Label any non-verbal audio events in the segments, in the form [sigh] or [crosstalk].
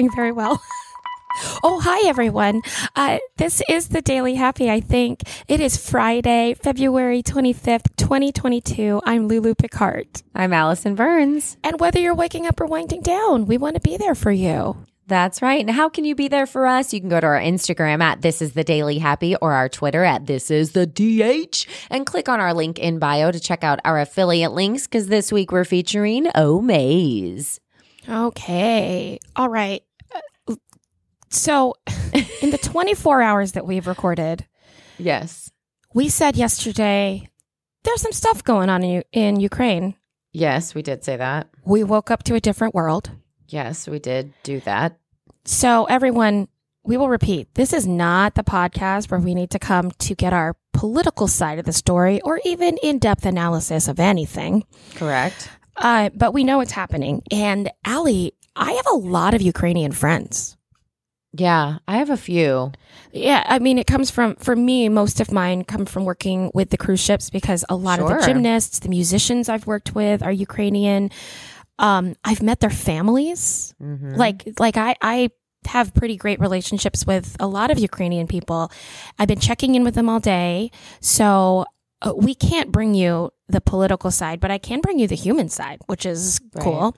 going very well. [laughs] Oh, hi, everyone. Uh, this is the Daily Happy, I think. It is Friday, February 25th, 2022. I'm Lulu Picard. I'm Allison Burns. And whether you're waking up or winding down, we want to be there for you. That's right. And how can you be there for us? You can go to our Instagram at This Is The Daily Happy or our Twitter at This Is The DH and click on our link in bio to check out our affiliate links because this week we're featuring Omaze. Okay. All right. So, in the 24 hours that we've recorded, Yes. we said yesterday there's some stuff going on in, U- in Ukraine. Yes, we did say that. We woke up to a different world. Yes, we did do that. So, everyone, we will repeat this is not the podcast where we need to come to get our political side of the story or even in depth analysis of anything. Correct. Uh, but we know what's happening. And Allie, I have a lot of Ukrainian friends. Yeah, I have a few. Yeah, I mean, it comes from, for me, most of mine come from working with the cruise ships because a lot of the gymnasts, the musicians I've worked with are Ukrainian. Um, I've met their families. Mhm. Like, like I, I have pretty great relationships with a lot of Ukrainian people. I've been checking in with them all day. So uh, we can't bring you the political side, but I can bring you the human side, which is Right. cool.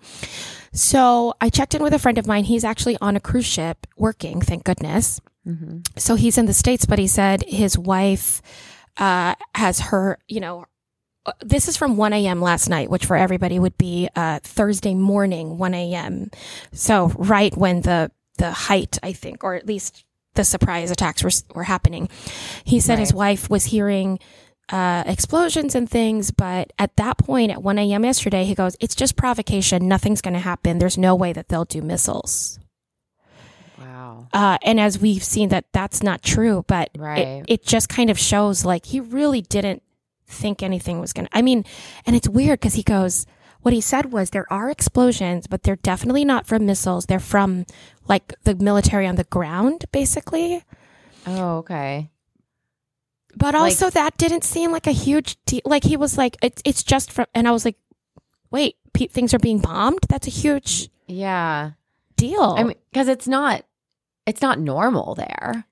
So I checked in with a friend of mine. He's actually on a cruise ship working, thank goodness. Mhm. So he's in the States, but he said his wife uh, has her, you know, uh, this is from 1 a.m. last night, which for everybody would be uh, Thursday morning, 1 a.m. So right when the the height, I think, or at least the surprise attacks were were happening. He said his wife was hearing uh, explosions and things, but at that point, at 1 a.m. yesterday, he goes, "It's just provocation. Nothing's going to happen. There's no way that they'll do missiles." Wow. Uh, and as we've seen that that's not true, but Right. it, it just kind of shows like he really didn't think anything was going to, I mean, and it's weird because he goes, what he said was there are explosions, but they're definitely not from missiles. They're from like the military on the ground, basically. Oh, okay. But Like- also that didn't seem like a huge deal. Like he was like, it's, it's just from, and I was like, wait, pe- things are being bombed? That's a huge Yeah. deal. I mean, because it's not, it's not normal there.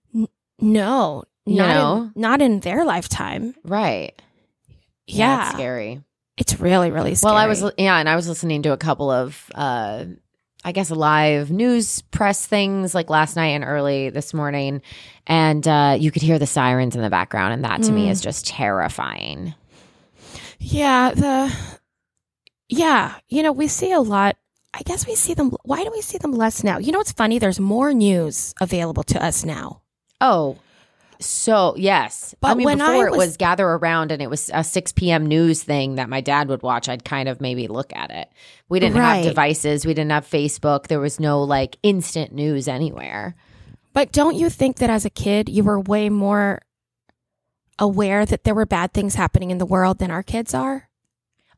no, You not, know? in, not in their lifetime. Right. Yeah. That's scary. It's really, really scary. Well, I was yeah, and I was listening to a couple of uh I guess live news press things like last night and early this morning and uh you could hear the sirens in the background and that to me Mm. is just terrifying. Yeah, the yeah, you know, we see a lot. I guess we see them. Why do we see them less now? You know, what's funny? There's more news available to us now. Oh. So yes, I But mean when before I it was- was gather around and it was a six p.m. news thing that my dad would watch. I'd kind of maybe look at it. We didn't Right. have devices. We didn't have Facebook. There was no like instant news anywhere. But don't you think that as a kid, you were way more aware that there were bad things happening in the world than our kids are?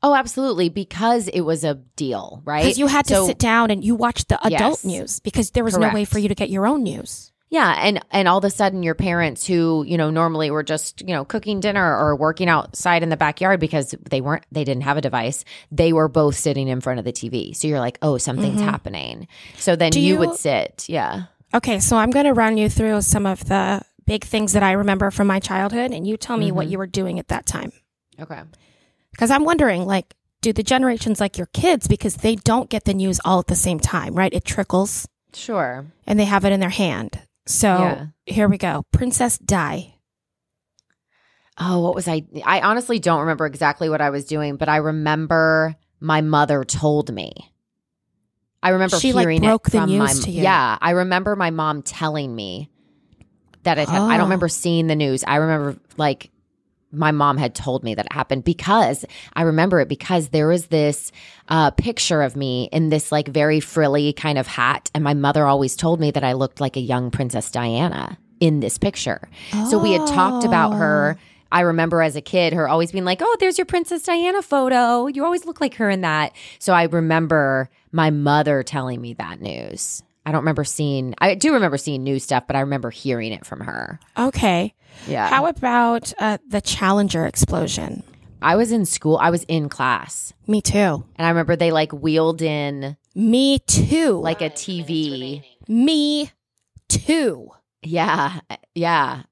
Oh, absolutely, because it was a deal, right? Because you had to So- sit down and you watched the adult Yes. news because there was no way for you to get your own news. Yeah, and and all of a sudden your parents who, you know, normally were just, you know, cooking dinner or working outside in the backyard because they weren't they didn't have a device, they were both sitting in front of the TV. So you're like, "Oh, something's Mhm. happening." So then you, you- would sit. Yeah. Okay, so I'm going to run you through some of the big things that I remember from my childhood, and you tell me what Mhm. you were doing at that time. Okay. Because I'm wondering, like, do the generations like your kids, because they don't get the news all at the same time, right? It trickles Sure. and they have it in their hand. So Yeah. here we go. Princess Di. Oh, what was I I honestly don't remember exactly what I was doing, but I remember my mother told me. I remember She, like, broke it the from news my to you. Yeah, I remember my mom telling me that it had, I Oh. don't remember seeing the news. I remember like my mom had told me that it happened because I remember it because there was this uh, picture of me in this like very frilly kind of hat, and my mother always told me that I looked like a young Princess Diana in this picture. So we had talked about her. Oh. I remember as a kid her always being like, "Oh, there's your Princess Diana photo. You always look like her in that." So I remember my mother telling me that news. I don't remember seeing. I do remember seeing new stuff, but I remember hearing it from her. Okay. Yeah. How about uh, the Challenger explosion? I was in school. I was in class, Me too. and I remember they like wheeled in Me too. like a TV Me too. Yeah, yeah.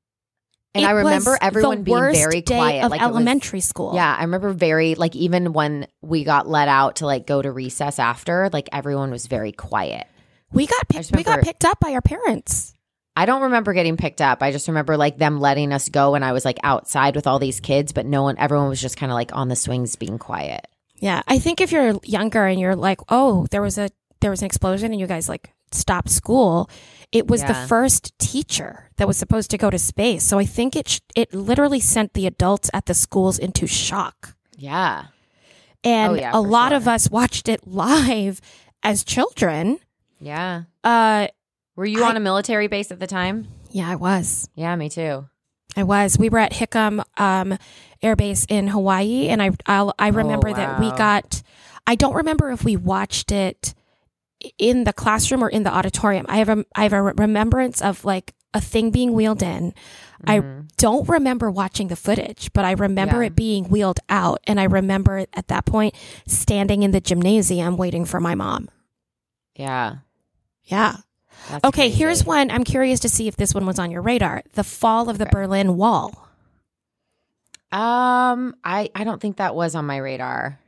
And It I remember everyone being very quiet. like it was- elementary school. Yeah, I remember very like even when we got let out to like go to recess after, like everyone was very quiet. We got picked, we got picked up by our parents. I don't remember getting picked up. I just remember like them letting us go and I was like outside with all these kids, but no one everyone was just kind of like on the swings being quiet. Yeah, I think if you're younger and you're like, oh, there was a there was an explosion and you guys like stopped school, it was the first teacher that was supposed to go to space. So I think it sh- it literally sent the adults at the schools into shock. Yeah. And Oh, yeah, a lot sure. of us watched it [laughs] live as children. Yeah. Uh Were you I- on a military base at the time? yeah, I was. Yeah, me too. I was. We were at Hickam um, Air Base in Hawaii, and I I'll, I remember that we Oh, got. I don't remember if we watched it in the classroom or in the auditorium. I have a I have a remembrance of like a thing being wheeled in. I Mhm. don't remember watching the footage, but I remember Yeah. it being wheeled out, and I remember at that point standing in the gymnasium waiting for my mom. Yeah. Yeah. That's Okay, here's one. I'm curious to see if this one was on your radar. The fall of the Okay. Berlin Wall. Um, I I don't think that was on my radar.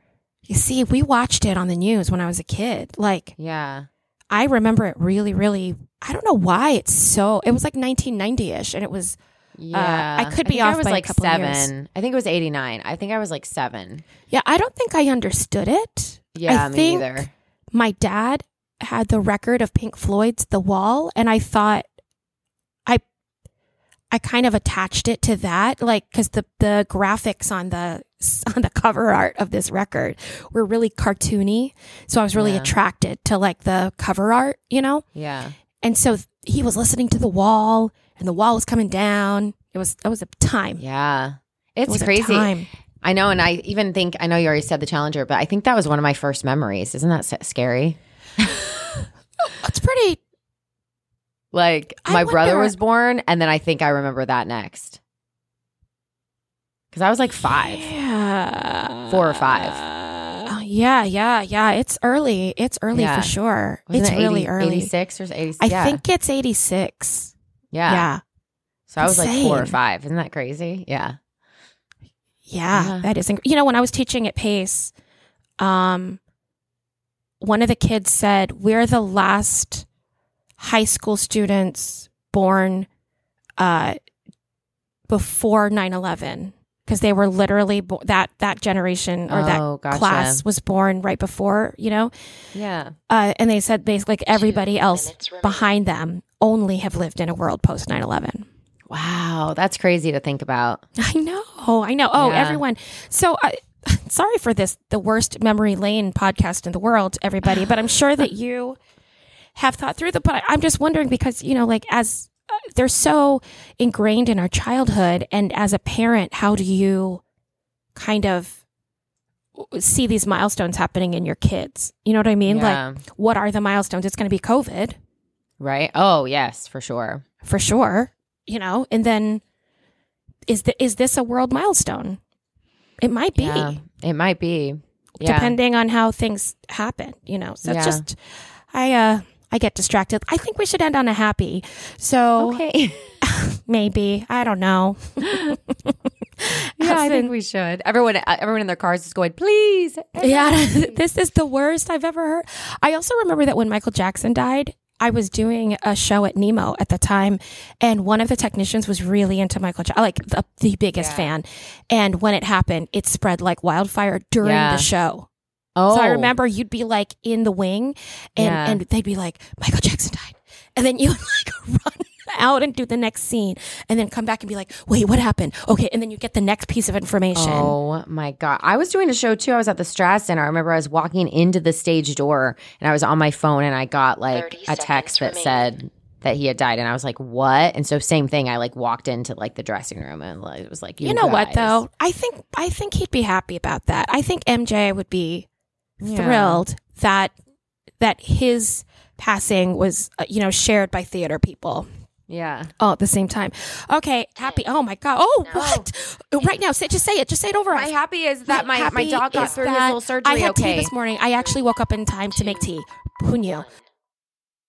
You see, we watched it on the news when I was a kid. Like, Yeah. I remember it really, really. I don't know why it's so. It was like 1990 ish, and it was. Yeah. I could be think off I was by a like couple seven. years. I think it was 89. I think I was like seven. Yeah, I don't think I understood it. Yeah, I me think either. My dad had the record of Pink Floyd's The Wall, and I thought, I, I kind of attached it to that, like because the the graphics on the [laughs] on the cover art of this record were really cartoony, so I was really Yeah. attracted to like the cover art, you know. Yeah. And so he was listening to the wall, and the wall was coming down. It was it was a time. Yeah. it It's was a crazy. time. I know. And I even think, I know you already said the Challenger, but I think that was one of my first memories. Isn't that scary? It's pretty. Like, I my brother wonder- was born, and then I think I remember that next. Because I was like five. Yeah. Four or five. Uh, yeah, yeah, yeah. It's early. It's early Yeah. for sure. Wasn't it's it really early. 86 or 86? I yeah. think it's 86. Yeah. Yeah. So I was like four or five. Isn't that crazy? Yeah. Yeah, Yeah. that is. Inc- you know, when I was teaching at Pace, um, one of the kids said, "We're the last high school students born uh, before 9/11 because they were literally bo- that that generation or Oh, that gotcha. class was born right before. You know, Yeah. uh, and they said basically like everybody else behind them only have lived in a world post 9/11. Wow. That's crazy to think about. I know, I know. Oh, Yeah. everyone. So, I, sorry for this, the worst memory lane podcast in the world, everybody. But I'm sure that you have thought through the. But I'm just wondering because you know, like as uh, they're so ingrained in our childhood, and as a parent, how do you kind of see these milestones happening in your kids? You know what I mean? Yeah. Like, what are the milestones? It's going to be COVID right. Oh, yes, for sure. for sure. You know, and then is the, is this a world milestone? It might be. Yeah. It might be. Yeah. depending on how things happen, you know. So Yeah. just I uh I get distracted. I think we should end on a happy. So Okay. [laughs] maybe, I don't know. [laughs] yeah, I think we should. Everyone, uh, everyone in their cars is going, please. yeah, [laughs] this is the worst I've ever heard. I also remember that when Michael Jackson died, I was doing a show at Nemo at the time, and one of the technicians was really into Michael Jackson, like the, the biggest Yeah. fan. And when it happened, it spread like wildfire during Yeah. the show. Oh, So I oh. remember you'd be like in the wing and, Yeah. and they'd be like, Michael Jackson died. And then you would [laughs] like run out and do the next scene and then come back and be like, wait, what happened? Okay. And then you get the next piece of information. Oh my god! I was doing a show too. I was at the Strat Center. I remember I was walking into the stage door and I was on my phone and I got like a text that seconds said that he had died and I was like, "What?" And so same thing. I like walked into like the dressing room and like, it was like, "You, You know what though? I think, I think he'd be happy about that. I think MJ would be Yeah. thrilled that, that his passing was, uh, you know, shared by theater people. Yeah. all at the same time. Okay, happy. Oh my god. Oh, No. what? Right now, say just say it. Just say it over. My happy is that my, my Happy dog got through his little surgery. I had okay. tea this morning. I actually woke up in time to make tea. Who knew?